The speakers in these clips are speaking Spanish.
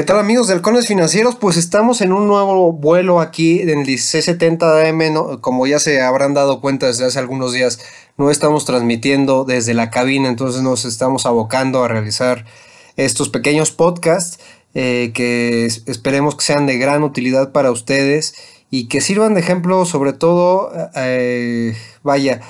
¿Qué tal amigos de Halcones Financieros? Pues estamos en un nuevo vuelo aquí en el 1670 AM, como ya se habrán dado cuenta desde hace algunos días, no estamos transmitiendo desde la cabina, entonces nos estamos abocando a realizar estos pequeños podcasts eh, que esperemos que sean de gran utilidad para ustedes y que sirvan de ejemplo sobre todo, eh, vaya,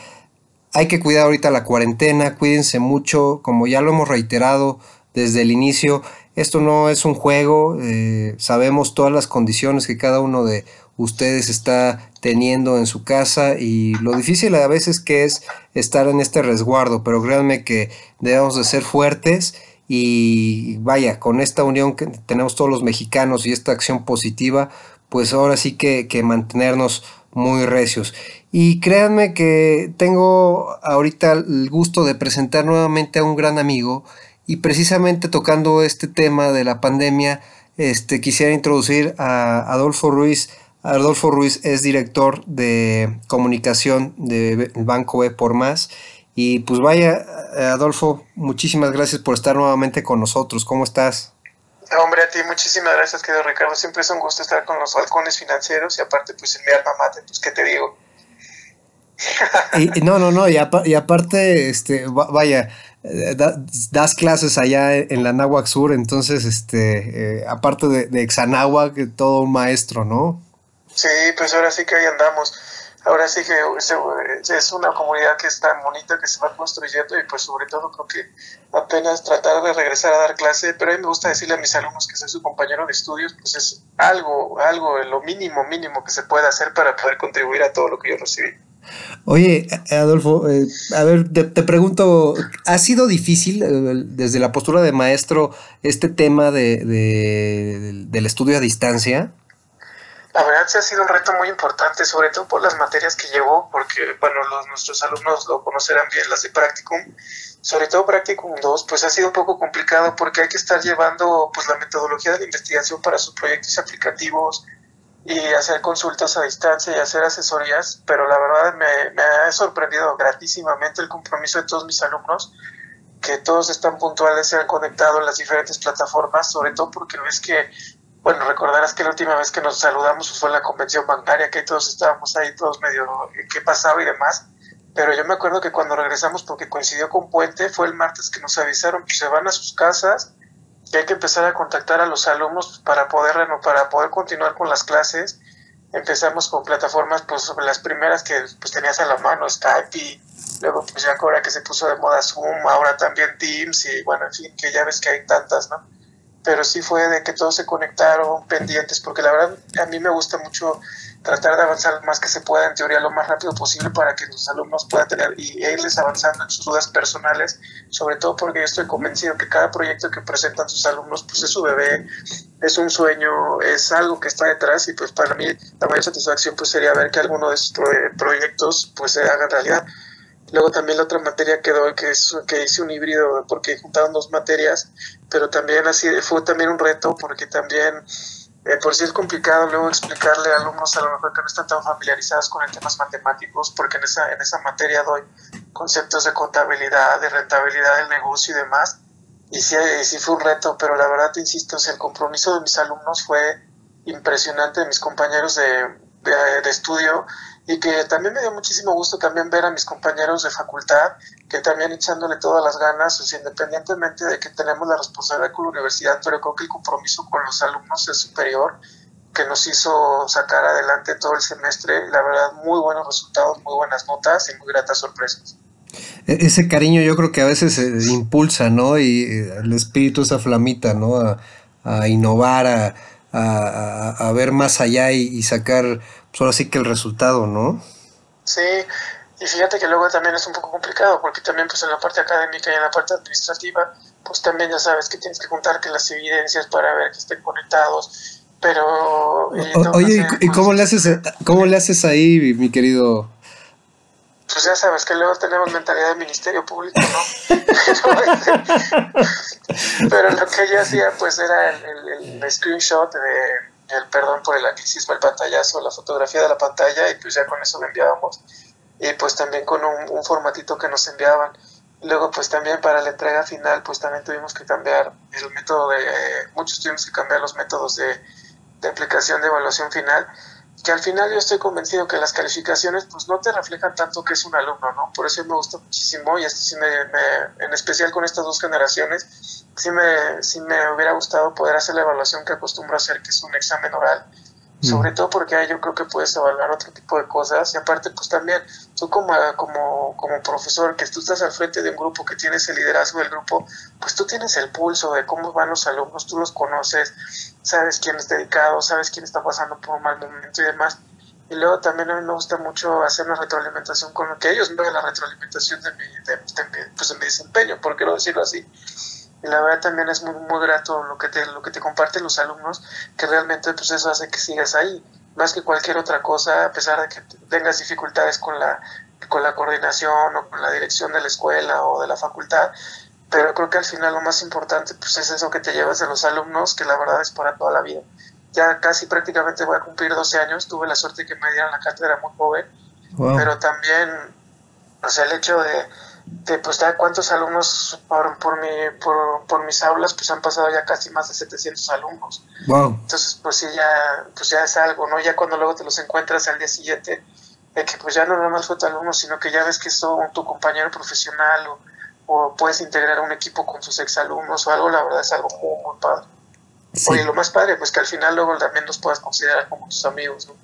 hay que cuidar ahorita la cuarentena, cuídense mucho, como ya lo hemos reiterado desde el inicio, esto no es un juego, eh, sabemos todas las condiciones que cada uno de ustedes está teniendo en su casa y lo difícil a veces que es estar en este resguardo, pero créanme que debemos de ser fuertes y vaya, con esta unión que tenemos todos los mexicanos y esta acción positiva, pues ahora sí que, que mantenernos muy recios. Y créanme que tengo ahorita el gusto de presentar nuevamente a un gran amigo y precisamente tocando este tema de la pandemia, este, quisiera introducir a Adolfo Ruiz. Adolfo Ruiz es director de comunicación del Banco B por Más. Y pues vaya, Adolfo, muchísimas gracias por estar nuevamente con nosotros. ¿Cómo estás? Hombre, a ti muchísimas gracias, querido Ricardo. Siempre es un gusto estar con los halcones financieros y aparte, pues en mi alma mate, pues, ¿qué te digo? y, no, no, no, y, y aparte, este, vaya, eh, das clases allá en la Náhuac Sur, entonces, este, eh, aparte de, de Exanáhuac, todo un maestro, ¿no? Sí, pues ahora sí que ahí andamos. Ahora sí que es una comunidad que es tan bonita que se va construyendo y pues sobre todo creo que apenas tratar de regresar a dar clase, pero a mí me gusta decirle a mis alumnos que soy su compañero de estudios, pues es algo, algo, lo mínimo, mínimo que se puede hacer para poder contribuir a todo lo que yo recibí. Oye, Adolfo, eh, a ver, te, pregunto, ¿ha sido difícil eh, desde la postura de maestro este tema de, del estudio a distancia? La verdad sí ha sido un reto muy importante, sobre todo por las materias que llevó, porque, bueno, nuestros alumnos lo conocerán bien, las de Practicum, sobre todo Practicum 2, pues ha sido un poco complicado porque hay que estar llevando pues la metodología de la investigación para sus proyectos aplicativos, y hacer consultas a distancia y hacer asesorías, pero la verdad me, me ha sorprendido gratísimamente el compromiso de todos mis alumnos, que todos están puntuales, se han conectado en las diferentes plataformas, sobre todo porque ves que, bueno, recordarás que la última vez que nos saludamos fue en la convención bancaria, que todos estábamos ahí, todos medio, ¿qué pasaba y demás? Pero yo me acuerdo que cuando regresamos, porque coincidió con Puente, fue el martes que nos avisaron, que se van a sus casas, que hay que empezar a contactar a los alumnos para poder, para poder continuar con las clases. Empezamos con plataformas, pues las primeras que pues, tenías a la mano, Skype, y luego pues ya ahora que se puso de moda Zoom, ahora también Teams, y bueno, en fin, que ya ves que hay tantas, ¿no? Pero sí fue de que todos se conectaron pendientes, porque la verdad a mí me gusta mucho tratar de avanzar más que se pueda en teoría lo más rápido posible para que los alumnos puedan tener y irles avanzando en sus dudas personales, sobre todo porque yo estoy convencido que cada proyecto que presentan sus alumnos pues es su bebé, es un sueño, es algo que está detrás y pues para mí la mayor satisfacción pues sería ver que alguno de estos proyectos pues se haga realidad. Luego también la otra materia que doy, que, es, que hice un híbrido porque juntaron dos materias, pero también así fue también un reto porque también por si es complicado luego explicarle a alumnos a lo mejor que no están tan familiarizados con el temas matemáticos, porque en esa, en esa materia doy conceptos de contabilidad, de rentabilidad del negocio y demás. Y sí, sí fue un reto, pero la verdad te insisto, el compromiso de mis alumnos fue impresionante, de mis compañeros de, de estudio, y que también me dio muchísimo gusto también ver a mis compañeros de facultad que también echándole todas las ganas, independientemente de que tenemos la responsabilidad con la universidad, pero creo que el compromiso con los alumnos es superior, que nos hizo sacar adelante todo el semestre, la verdad, muy buenos resultados, muy buenas notas y muy gratas sorpresas. E-, ese cariño yo creo que a veces impulsa, ¿no? Y eh, el espíritu, esa flamita, ¿no? A, innovar, a, a, ver más allá y sacar pues ahora sí que el resultado, ¿no? Sí, y fíjate que luego también es un poco complicado, porque también pues en la parte académica y en la parte administrativa, pues también ya sabes que tienes que juntar que las evidencias para ver que estén conectados, pero... Oye, ¿y, cómo, le haces, cómo le haces ahí, mi querido? Pues ya sabes que luego tenemos mentalidad de ministerio público, ¿no? Pero lo que ella hacía pues era el, el, screenshot de el perdón por el anglicismo, el pantallazo, la fotografía de la pantalla y pues ya con eso lo enviábamos y pues también con un, formatito que nos enviaban. Luego, pues también para la entrega final, pues también tuvimos que cambiar el método de, muchos tuvimos que cambiar los métodos de, de aplicación de evaluación final, que al final yo estoy convencido que las calificaciones pues no te reflejan tanto que es un alumno, ¿no? Por eso me gusta muchísimo y esto sí me, me, en especial con estas dos generaciones, sí me, sí me hubiera gustado poder hacer la evaluación que acostumbro a hacer, que es un examen oral, sobre todo porque ahí yo creo que puedes evaluar otro tipo de cosas y aparte pues también tú como, como, como profesor que tú estás al frente de un grupo que tienes el liderazgo del grupo pues tú tienes el pulso de cómo van los alumnos, tú los conoces, sabes quién es dedicado, sabes quién está pasando por un mal momento y demás. Y luego también a mí me gusta mucho hacer una retroalimentación con lo que ellos ven la retroalimentación de mi, de, pues de mi desempeño, por qué decirlo así. Y la verdad también es muy, muy grato lo que te, lo que te comparten los alumnos, que realmente pues eso hace que sigas ahí, más que cualquier otra cosa, a pesar de que tengas dificultades con la, con la coordinación o con la dirección de la escuela o de la facultad, pero creo que al final lo más importante pues es eso que te llevas de los alumnos, que la verdad es para toda la vida. Ya casi prácticamente voy a cumplir 12 años, tuve la suerte que me dieran la cátedra muy joven, pero también, o sea, el hecho de de pues ya cuántos alumnos por, por, mi, por, por, mis aulas pues han pasado ya casi más de 700 alumnos. Wow. Entonces pues sí ya, pues ya es algo, ¿no? Ya cuando luego te los encuentras al día siguiente, de que pues ya no nomás fue tu alumno, sino que ya ves que es tu compañero profesional o, o, puedes integrar un equipo con tus exalumnos o algo, la verdad es algo muy, muy padre. Oye, lo más padre, pues que al final luego también los puedas considerar como tus amigos, ¿no?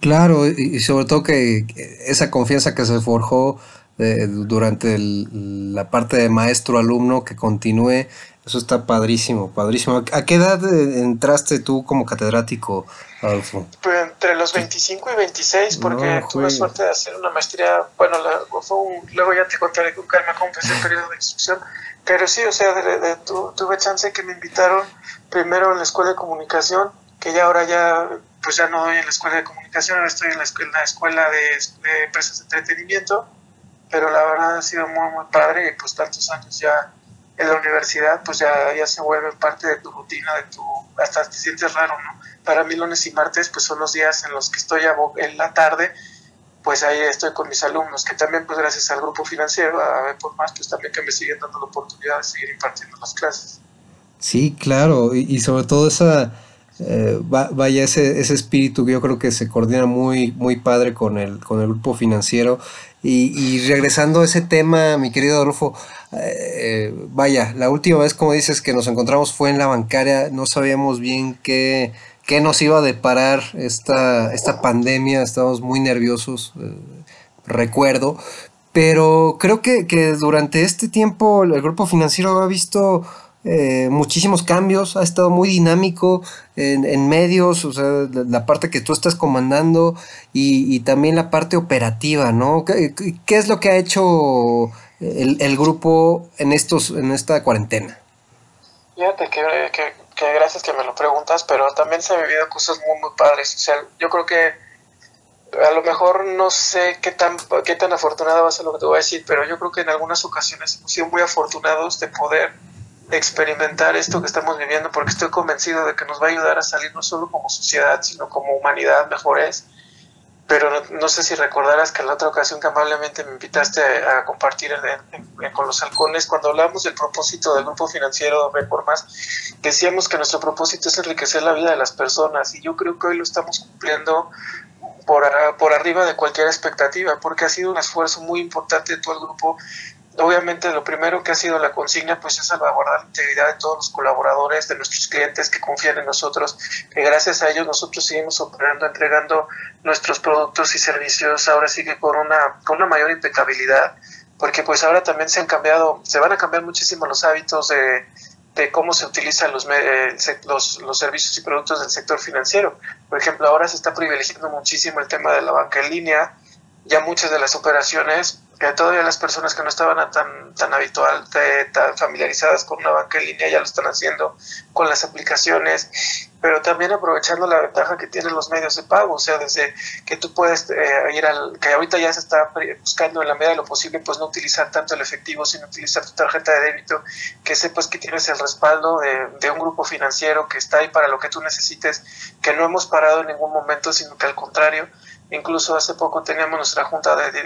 Claro, y sobre todo que esa confianza que se forjó durante la parte de maestro-alumno que continúe. Eso está padrísimo, padrísimo. ¿A qué edad eh, entraste tú como catedrático, Adolfo? Pues entre los 25 y 26, porque tuve suerte de hacer una maestría. Bueno, luego ya te contaré con calma cómo empecé el periodo de instrucción. Pero sí, o sea, de, tuve chance que me invitaron primero en la escuela de comunicación, que ya ahora ya, pues ya no doy en la escuela de comunicación, ahora estoy en la, la escuela de, de empresas de entretenimiento pero la verdad ha sido muy, muy padre y pues tantos años ya en la universidad, pues ya, ya se vuelve parte de tu rutina, de tu, hasta te sientes raro, ¿no? Para mí lunes y martes pues son los días en los que estoy en la tarde, pues ahí estoy con mis alumnos, que también pues gracias al grupo financiero, a ver por más, pues también que me siguen dando la oportunidad de seguir impartiendo las clases. Sí, claro, y, sobre todo esa, eh, vaya ese, ese espíritu que yo creo que se coordina muy, muy padre con el, con el grupo financiero y, regresando a ese tema, mi querido Adolfo, eh, vaya, la última vez, como dices, que nos encontramos fue en la bancaria, no sabíamos bien qué, qué nos iba a deparar esta, esta pandemia, estábamos muy nerviosos, eh, recuerdo, pero creo que, que durante este tiempo el grupo financiero ha visto eh, muchísimos cambios, ha estado muy dinámico en, medios, o sea, la, parte que tú estás comandando y, también la parte operativa, ¿no? ¿Qué, es lo que ha hecho el, grupo en, estos, en esta cuarentena? Fíjate que, que, gracias que me lo preguntas, pero también se han vivido cosas muy, muy padres. O sea, yo creo que a lo mejor no sé qué tan, qué tan afortunada va a ser lo que te voy a decir, pero yo creo que en algunas ocasiones hemos sido muy afortunados de poder experimentar esto que estamos viviendo porque estoy convencido de que nos va a ayudar a salir no solo como sociedad, sino como humanidad mejores. Pero no, sé si recordarás que en la otra ocasión que amablemente me invitaste a, compartir con los halcones, cuando hablamos del propósito del grupo financiero de Reformas, decíamos que nuestro propósito es enriquecer la vida de las personas y yo creo que hoy lo estamos cumpliendo por, por arriba de cualquier expectativa, porque ha sido un esfuerzo muy importante de todo el grupo obviamente lo primero que ha sido la consigna pues es salvaguardar la integridad de todos los colaboradores, de nuestros clientes que confían en nosotros, que gracias a ellos nosotros seguimos operando, entregando nuestros productos y servicios ahora sigue con una, con una mayor impecabilidad, porque pues ahora también se han cambiado, se van a cambiar muchísimo los hábitos de, de cómo se utilizan los, eh, los, los, servicios y productos del sector financiero. Por ejemplo, ahora se está privilegiando muchísimo el tema de la banca en línea, ya muchas de las operaciones que todavía las personas que no estaban tan, tan habitual, tan familiarizadas con una banca en línea ya lo están haciendo con las aplicaciones, pero también aprovechando la ventaja que tienen los medios de pago, o sea, desde que tú puedes eh, ir al, que ahorita ya se está buscando en la medida de lo posible, pues no utilizar tanto el efectivo, sino utilizar tu tarjeta de débito, que sepas que tienes el respaldo de, de un grupo financiero que está ahí para lo que tú necesites, que no hemos parado en ningún momento, sino que al contrario, Incluso hace poco teníamos nuestra junta de,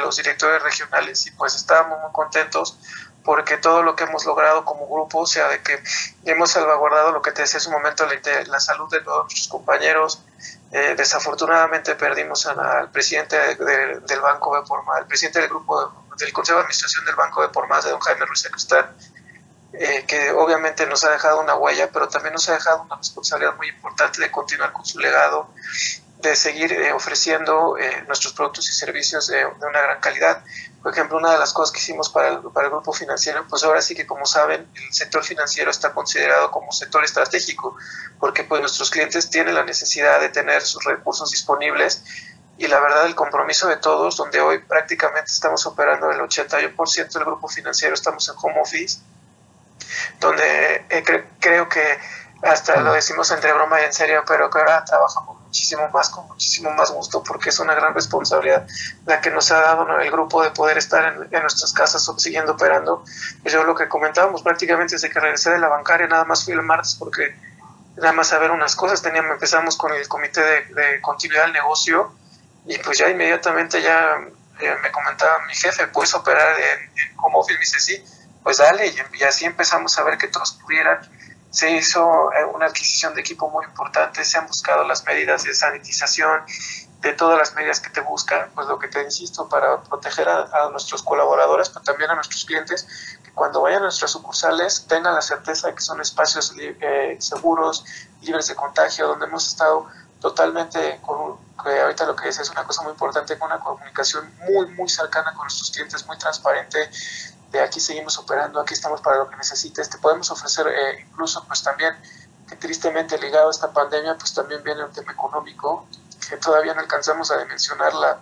los directores regionales y pues estábamos muy contentos porque todo lo que hemos logrado como grupo, o sea, de que hemos salvaguardado lo que te decía hace un momento, la, la salud de nuestros compañeros. Eh, desafortunadamente perdimos al presidente del Banco de Pormas, el presidente del grupo del Consejo de Administración del Banco de Pormas, de don Jaime Ruiz Cristán, eh, que obviamente nos ha dejado una huella, pero también nos ha dejado una responsabilidad muy importante de continuar con su legado de seguir eh, ofreciendo eh, nuestros productos y servicios de, una gran calidad. Por ejemplo, una de las cosas que hicimos para el, para el, grupo financiero, pues ahora sí que como saben, el sector financiero está considerado como sector estratégico, porque pues nuestros clientes tienen la necesidad de tener sus recursos disponibles y la verdad el compromiso de todos, donde hoy prácticamente estamos operando el 81% del grupo financiero, estamos en home office, donde eh, creo que hasta lo decimos entre broma y en serio, pero que ahora trabajamos muchísimo más, con muchísimo más gusto, porque es una gran responsabilidad la que nos ha dado el grupo de poder estar en, nuestras casas siguiendo operando. Yo lo que comentábamos prácticamente desde que regresé de la bancaria, nada más fui el martes porque nada más a ver unas cosas, teníamos, empezamos con el comité de, continuidad del negocio y pues ya inmediatamente ya eh, me comentaba mi jefe, ¿puedes operar en, como office? Me dice, sí, pues dale, y, y así empezamos a ver que todos pudieran se hizo eh, una adquisición de equipo muy importante, se han buscado las medidas de sanitización, de todas las medidas que te buscan, pues lo que te insisto, para proteger a, nuestros colaboradores, pero también a nuestros clientes, que cuando vayan a nuestras sucursales tengan la certeza de que son espacios eh, seguros, libres de contagio, donde hemos estado totalmente con, que ahorita lo que es es una cosa muy importante, con una comunicación muy, muy cercana con nuestros clientes, muy transparente, aquí seguimos operando, aquí estamos para lo que necesites, te podemos ofrecer eh, incluso pues también que tristemente ligado a esta pandemia pues también viene un tema económico que todavía no alcanzamos a dimensionar la,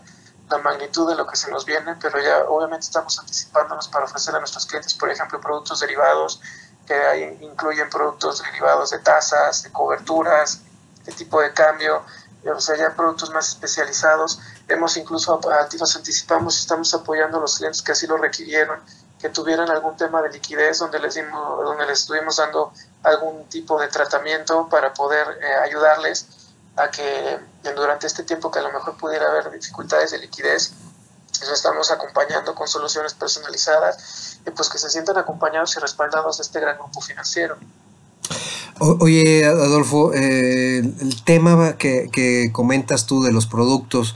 la magnitud de lo que se nos viene, pero ya obviamente estamos anticipándonos para ofrecer a nuestros clientes, por ejemplo, productos derivados que incluyen productos derivados de tasas, de coberturas, de tipo de cambio, o sea, ya productos más especializados. Hemos incluso, nos anticipamos, estamos apoyando a los clientes que así lo requirieron que tuvieran algún tema de liquidez donde les, dimos, donde les estuvimos dando algún tipo de tratamiento para poder eh, ayudarles a que durante este tiempo que a lo mejor pudiera haber dificultades de liquidez, les estamos acompañando con soluciones personalizadas y pues que se sientan acompañados y respaldados de este gran grupo financiero. oye, Adolfo, eh, el tema que, que, comentas tú de los productos,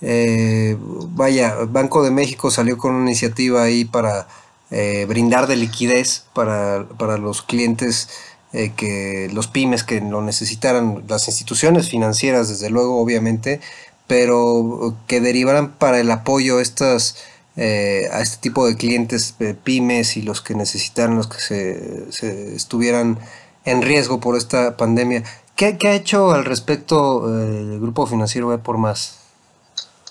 eh, vaya, Banco de México salió con una iniciativa ahí para eh, brindar de liquidez para, los clientes eh, que los pymes que lo necesitaran, las instituciones financieras desde luego obviamente, pero que derivaran para el apoyo estas, eh, a este tipo de clientes pymes y los que necesitaran, los que se, estuvieran en riesgo por esta pandemia. ¿Qué, ¿Qué, ha hecho al respecto el Grupo Financiero por Más?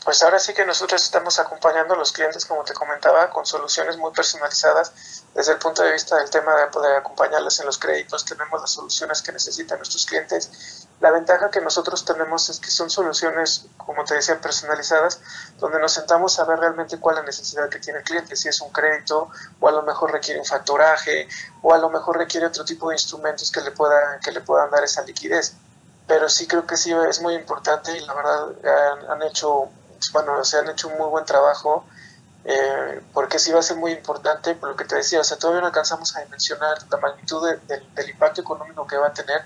Pues ahora sí que nosotros estamos acompañando a los clientes, como te comentaba, con soluciones muy personalizadas desde el punto de vista del tema de poder acompañarles en los créditos. Tenemos las soluciones que necesitan nuestros clientes. La ventaja que nosotros tenemos es que son soluciones, como te decía, personalizadas, donde nos sentamos a ver realmente cuál es la necesidad que tiene el cliente, si es un crédito o a lo mejor requiere un facturaje o a lo mejor requiere otro tipo de instrumentos que le, pueda, que le puedan dar esa liquidez pero sí creo que sí es muy importante y la verdad han hecho bueno, se han hecho un muy buen trabajo, eh, porque sí va a ser muy importante, por lo que te decía, o sea, todavía no alcanzamos a dimensionar la magnitud del impacto económico que va a tener.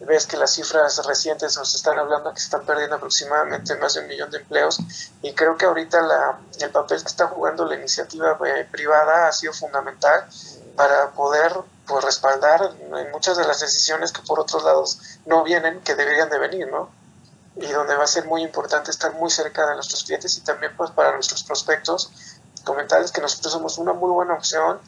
Ves que las cifras recientes nos están hablando que se están perdiendo aproximadamente más de un millón de empleos y creo que ahorita la, el papel que está jugando la iniciativa eh, privada ha sido fundamental para poder pues, respaldar muchas de las decisiones que por otros lados no vienen, que deberían de venir, ¿no? Y donde va a ser muy importante estar muy cerca de nuestros clientes y también pues para nuestros prospectos comentarles que nosotros somos una muy buena opción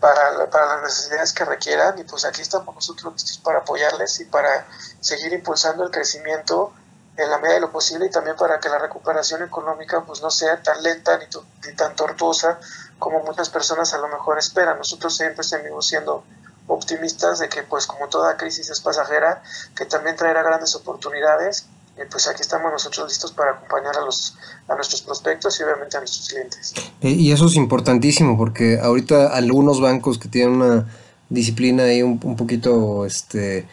para, para las necesidades que requieran y pues aquí estamos nosotros para apoyarles y para seguir impulsando el crecimiento en la medida de lo posible y también para que la recuperación económica pues no sea tan lenta ni, ni tan tortuosa como muchas personas a lo mejor esperan. Nosotros siempre seguimos siendo optimistas de que pues como toda crisis es pasajera, que también traerá grandes oportunidades pues aquí estamos nosotros listos para acompañar a, los, a nuestros prospectos y obviamente a nuestros clientes. Eh, y eso es importantísimo porque ahorita algunos bancos que tienen una disciplina ahí un, un poquito, este,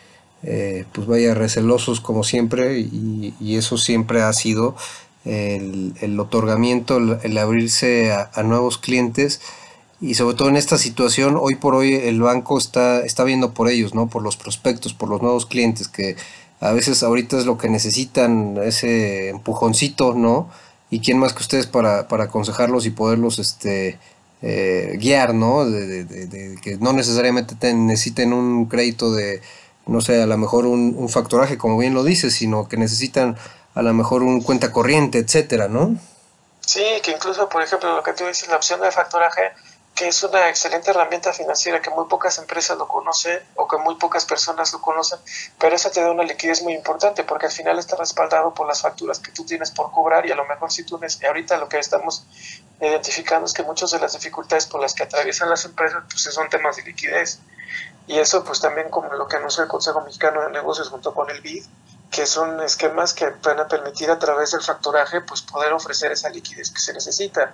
eh, pues vaya, recelosos como siempre y, eso siempre ha sido el, el otorgamiento, el, abrirse a, a, nuevos clientes y sobre todo en esta situación, hoy por hoy el banco está, está viendo por ellos, ¿no? Por los prospectos, por los nuevos clientes que a veces ahorita es lo que necesitan, ese empujoncito, ¿no? Y quién más que ustedes para, para aconsejarlos y poderlos este, eh, guiar, ¿no? De, que no necesariamente necesiten un crédito de, no sé, a lo mejor un, un, factoraje, como bien lo dices, sino que necesitan a lo mejor un cuenta corriente, etcétera, ¿no? Sí, que incluso, por ejemplo, lo que tú dices, la opción de factoraje que es una excelente herramienta financiera que muy pocas empresas lo conocen o que muy pocas personas lo conocen, pero eso te da una liquidez muy importante porque al final está respaldado por las facturas que tú tienes por cobrar y a lo mejor si tú ahorita lo que estamos identificando es que muchas de las dificultades por las que atraviesan las empresas pues son temas de liquidez. Y eso pues también como lo que anunció el Consejo Mexicano de Negocios junto con el BID que son esquemas que van a permitir a través del factoraje pues poder ofrecer esa liquidez que se necesita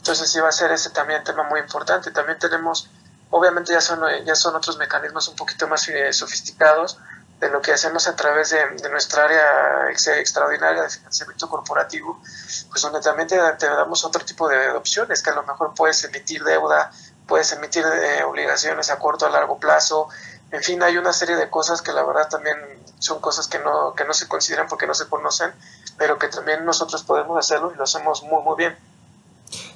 entonces sí va a ser ese también tema muy importante. También tenemos, obviamente ya son, ya son otros mecanismos un poquito más eh, sofisticados de lo que hacemos a través de, nuestra área extraordinaria de financiamiento corporativo, pues donde también te, damos otro tipo de opciones, que a lo mejor puedes emitir deuda, puedes emitir eh, obligaciones a corto a largo plazo, en fin, hay una serie de cosas que la verdad también son cosas que no, que no se consideran porque no se conocen, pero que también nosotros podemos hacerlo y lo hacemos muy, muy bien.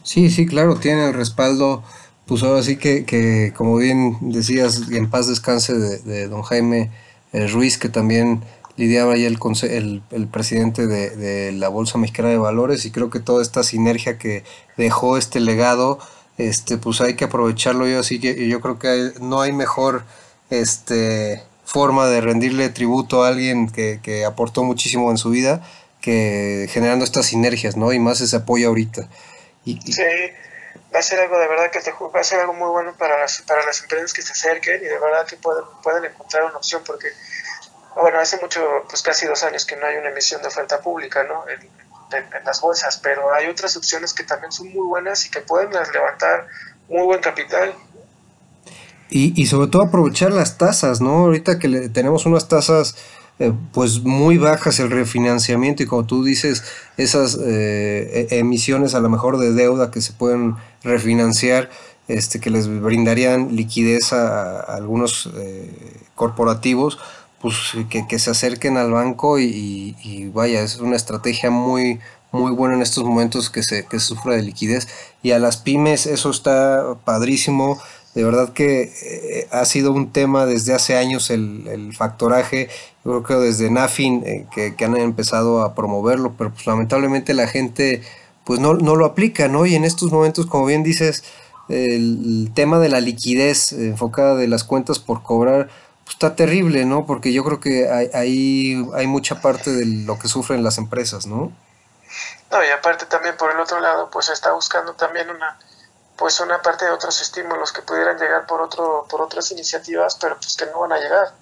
Sí, sí, claro, tiene el respaldo, pues ahora sí que, que como bien decías, en paz descanse de, don Jaime eh, Ruiz, que también lidiaba ya el, el, el presidente de, de, la Bolsa Mexicana de Valores, y creo que toda esta sinergia que dejó este legado, este, pues hay que aprovecharlo yo, así que yo creo que no hay mejor este, forma de rendirle tributo a alguien que, que aportó muchísimo en su vida que generando estas sinergias, ¿no? Y más ese apoyo ahorita. Sí, va a ser algo de verdad que te, va a ser algo muy bueno para las, para las empresas que se acerquen y de verdad que pueden, pueden encontrar una opción porque, bueno, hace mucho, pues casi dos años que no hay una emisión de oferta pública, ¿no? En, en, las bolsas, pero hay otras opciones que también son muy buenas y que pueden levantar muy buen capital. Y, y sobre todo aprovechar las tasas, ¿no? Ahorita que le, tenemos unas tasas eh, pues muy bajas el refinanciamiento y como tú dices, esas eh, e, emisiones a lo mejor de deuda que se pueden refinanciar, este, que les brindarían liquidez a, algunos eh, corporativos, pues que, se acerquen al banco y, vaya, es una estrategia muy, muy buena en estos momentos que se, que sufra de liquidez. Y a las pymes eso está padrísimo de verdad que eh, ha sido un tema desde hace años el, factoraje. Yo creo que desde NAFIN eh, que, han empezado a promoverlo, pero pues lamentablemente la gente pues no, no, lo aplica, ¿no? Y en estos momentos, como bien dices, el, tema de la liquidez enfocada de las cuentas por cobrar, pues está terrible, ¿no? Porque yo creo que ahí hay, mucha parte de lo que sufren las empresas, ¿no? No, y aparte también por el otro lado, pues está buscando también una pues una parte de otros estímulos que pudieran llegar por otro por otras iniciativas pero pues que no van a llegar.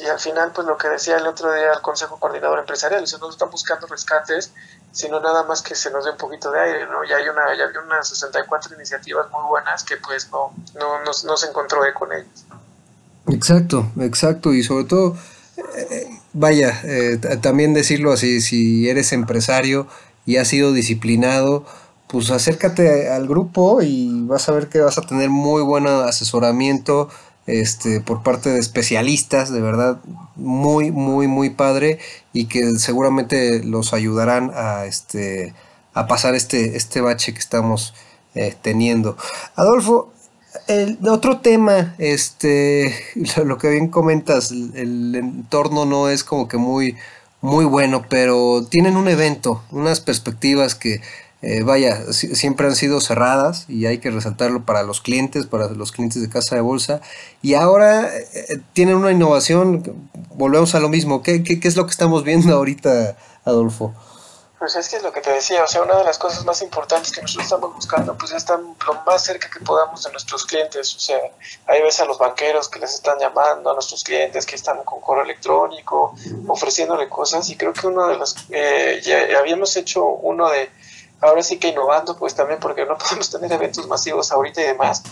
Y al final pues lo que decía el otro día el Consejo Coordinador Empresarial no están buscando rescates sino nada más que se nos dé un poquito de aire no ya hay una ya hay unas 64 iniciativas muy buenas que pues no no, no, se encontró con ellas. Exacto exacto y sobre todo eh, vaya eh, también decirlo así si eres empresario y has sido disciplinado pues acércate al grupo y vas a ver que vas a tener muy buen asesoramiento este, por parte de especialistas, de verdad, muy, muy, muy padre y que seguramente los ayudarán a, este, a pasar este, este bache que estamos eh, teniendo. Adolfo, el otro tema, este, lo que bien comentas, el entorno no es como que muy, muy bueno, pero tienen un evento, unas perspectivas que eh, vaya, siempre han sido cerradas y hay que resaltarlo para los clientes, para los clientes de casa de bolsa. Y ahora eh, tienen una innovación, volvemos a lo mismo. ¿Qué, es lo que estamos viendo ahorita, Adolfo? Pues es que es lo que te decía, o sea, una de las cosas más importantes que nosotros estamos buscando, pues es estar lo más cerca que podamos de nuestros clientes, o sea, ahí ves a los banqueros que les están llamando, a nuestros clientes que están con correo electrónico, ofreciéndole cosas, y creo que uno de los, eh, ya habíamos hecho uno de ahora sí que innovando, pues también porque no podemos tener eventos masivos ahorita y demás,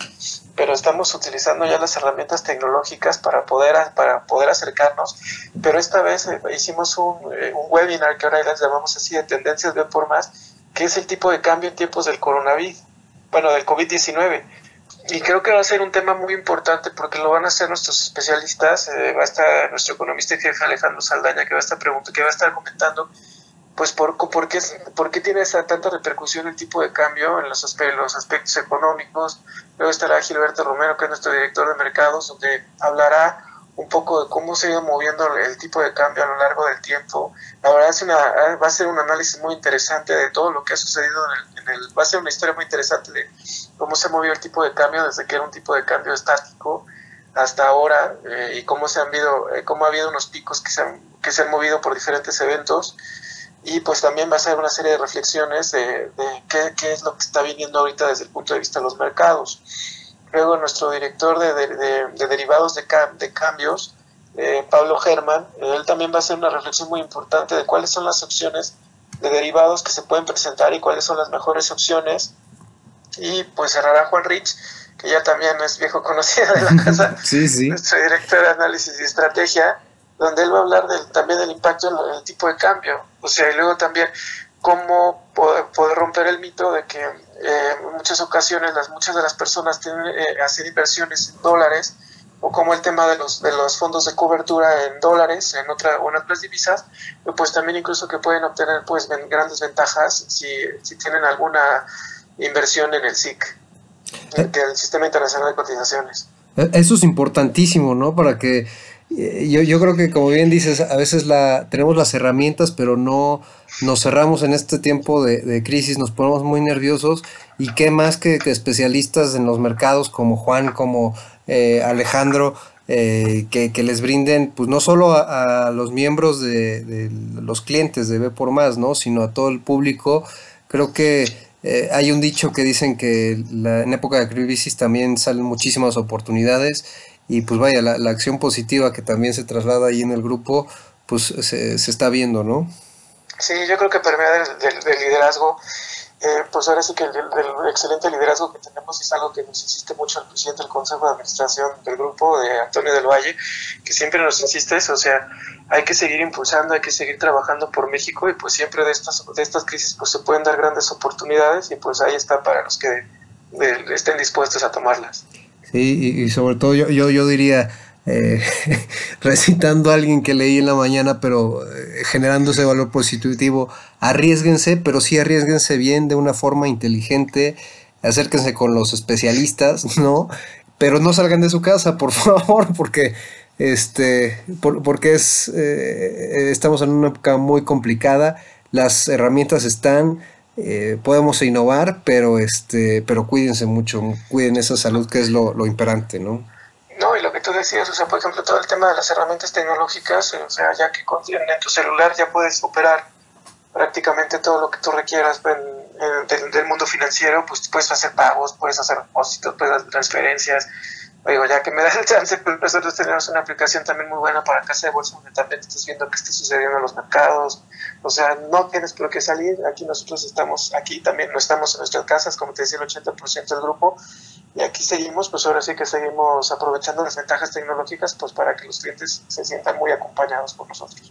pero estamos utilizando ya las herramientas tecnológicas para poder, para poder acercarnos, pero esta vez eh, hicimos un, eh, un, webinar que ahora les llamamos así de tendencias de por más, que es el tipo de cambio en tiempos del coronavirus, bueno, del COVID-19. Y creo que va a ser un tema muy importante porque lo van a hacer nuestros especialistas. Eh, va a estar nuestro economista jefe Alejandro Saldaña que va a estar que va a estar comentando pues por, qué, por qué tiene esa tanta repercusión el tipo de cambio en los, los aspectos económicos. Luego estará Gilberto Romero, que es nuestro director de mercados, donde hablará un poco de cómo se ha ido moviendo el tipo de cambio a lo largo del tiempo. La verdad una, va a ser un análisis muy interesante de todo lo que ha sucedido en el, va a ser una historia muy interesante de cómo se ha movido el tipo de cambio desde que era un tipo de cambio estático hasta ahora eh, y cómo se han habido, eh, cómo ha habido unos picos que se han, que se han movido por diferentes eventos y pues también va a ser una serie de reflexiones de, qué, qué, es lo que está viniendo ahorita desde el punto de vista de los mercados. Luego nuestro director de, de derivados de, de cambios, eh, Pablo Germán, él también va a hacer una reflexión muy importante de cuáles son las opciones de derivados que se pueden presentar y cuáles son las mejores opciones. Y pues cerrará Juan Rich, que ya también es viejo conocido de la casa, sí, sí. nuestro director de análisis y estrategia, donde él va a hablar del, también del impacto en el tipo de cambio. O sea, y luego también cómo poder, romper el mito de que eh, en muchas ocasiones las, muchas de las personas tienen eh, hacer inversiones en dólares o como el tema de los, de los fondos de cobertura en dólares en otra, o en otras divisas, pues también incluso que pueden obtener pues grandes ventajas si, si tienen alguna inversión en el SIC, en el Sistema Internacional de Cotizaciones. Eso es importantísimo, ¿no? Para que eh, yo, yo creo que como bien dices, a veces la, tenemos las herramientas, pero no nos cerramos en este tiempo de, crisis, nos ponemos muy nerviosos y qué más que, especialistas en los mercados como Juan, como eh, Alejandro, eh, que, les brinden, pues no solo a, los miembros de, los clientes de B por más, ¿no? sino a todo el público. Creo que hay un dicho que dicen que en época de crisis también salen muchísimas oportunidades y pues vaya, la, la, acción positiva que también se traslada ahí en el grupo, pues se, se está viendo, ¿no? Sí, yo creo que permea del, liderazgo, eh, pues ahora sí que el, excelente liderazgo que tenemos es algo que nos insiste mucho el presidente del Consejo de Administración del grupo, de Antonio del Valle, que siempre nos insiste eso, o sea, hay que seguir impulsando, hay que seguir trabajando por México y pues siempre de estas, de estas crisis pues se pueden dar grandes oportunidades y pues ahí está para los que estén dispuestos a tomarlas. Sí, y, sobre todo yo, yo, yo diría, eh, recitando a alguien que leí en la mañana, pero eh, generando ese valor positivo, arriesguense, pero sí arriesguense bien, de una forma inteligente, acérquense con los especialistas, ¿no? Pero no salgan de su casa, por favor, porque este porque es eh, estamos en una época muy complicada las herramientas están eh, podemos innovar, pero este, pero cuídense mucho, cuiden esa salud que es lo, imperante, ¿no? No, y lo que tú decías, o sea, por ejemplo, todo el tema de las herramientas tecnológicas, o sea, ya que en tu celular ya puedes operar prácticamente todo lo que tú requieras del, mundo financiero, pues puedes hacer pagos, puedes hacer depósitos, puedes hacer transferencias, Oigo, ya que me das el chance, pues nosotros tenemos una aplicación también muy buena para casa de bolsa, donde también estás viendo qué está sucediendo en los mercados. O sea, no tienes por qué salir. Aquí nosotros estamos, aquí también no estamos en nuestras casas, como te decía, el 80% del grupo. Y aquí seguimos, pues ahora sí que seguimos aprovechando las ventajas tecnológicas, pues para que los clientes se sientan muy acompañados por nosotros.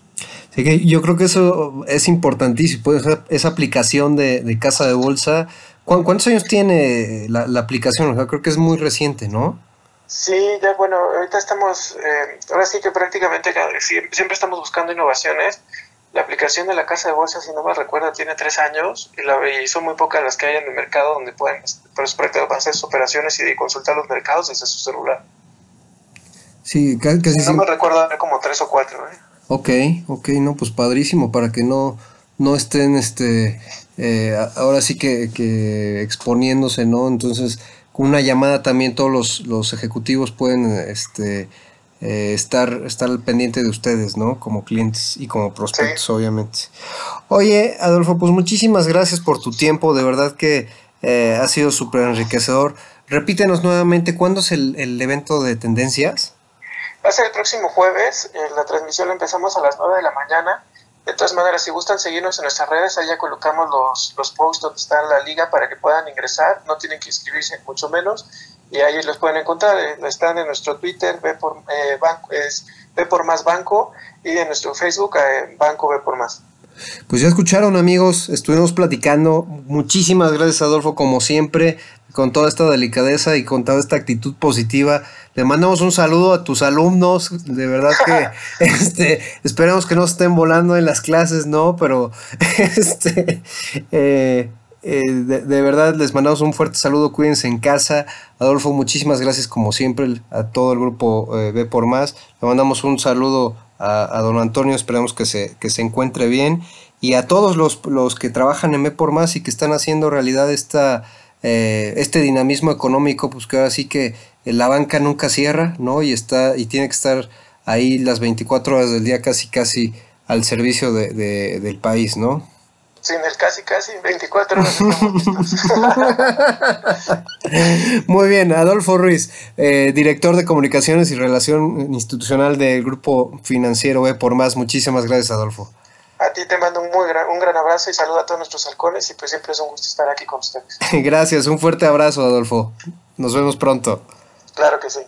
Sí, que yo creo que eso es importantísimo, pues, esa aplicación de, de casa de bolsa. ¿Cuántos años tiene la, la aplicación? O sea, creo que es muy reciente, ¿no? Sí, ya bueno, ahorita estamos, eh, ahora sí que prácticamente siempre estamos buscando innovaciones. La aplicación de la casa de bolsa, si no me recuerdo, tiene tres años y, la, son muy pocas las que hay en el mercado donde pueden pues, hacer sus operaciones y consultar los mercados desde su celular. Sí, casi No me recuerdo, como tres o cuatro. ¿eh? Ok, ok, no, pues padrísimo, para que no, no estén este eh, ahora sí que, exponiéndose, ¿no? Entonces, con una llamada también todos los, los ejecutivos pueden este, eh, estar, estar al pendiente de ustedes, ¿no? Como clientes y como prospectos, obviamente. Oye, Adolfo, pues muchísimas gracias por tu tiempo, de verdad que eh, ha sido súper enriquecedor. Repítenos nuevamente, ¿cuándo es el, el, evento de tendencias? Va a ser el próximo jueves, la transmisión la empezamos a las 9 de la mañana de todas maneras, si gustan seguirnos en nuestras redes, ya colocamos los, los posts donde está la liga para que puedan ingresar, no tienen que inscribirse mucho menos, y ahí los pueden encontrar, eh, están en nuestro Twitter, ve por, eh, banco, es ve por más banco, y en nuestro Facebook, eh, Banco ve por más. Pues ya escucharon amigos, estuvimos platicando. Muchísimas gracias Adolfo, como siempre, con toda esta delicadeza y con toda esta actitud positiva. Le mandamos un saludo a tus alumnos, de verdad que este, esperemos que no estén volando en las clases, ¿no? Pero este, eh, eh, de, verdad les mandamos un fuerte saludo, cuídense en casa. Adolfo, muchísimas gracias como siempre a todo el grupo eh, B por Más. Le mandamos un saludo a, don Antonio, esperamos que se, que se encuentre bien. Y a todos los, los que trabajan en B por Más y que están haciendo realidad esta eh, este dinamismo económico, pues que ahora sí que la banca nunca cierra, ¿no? Y está, y tiene que estar ahí las 24 horas del día casi casi al servicio de, del país, ¿no? Sin el casi casi 24 horas. Muy bien, Adolfo Ruiz, eh, director de comunicaciones y relación institucional del Grupo Financiero E por Más. Muchísimas gracias, Adolfo. A ti te mando un, muy gran, un gran abrazo y saludo a todos nuestros halcones y pues siempre es un gusto estar aquí con ustedes. Gracias, un fuerte abrazo Adolfo. Nos vemos pronto. Claro que sí.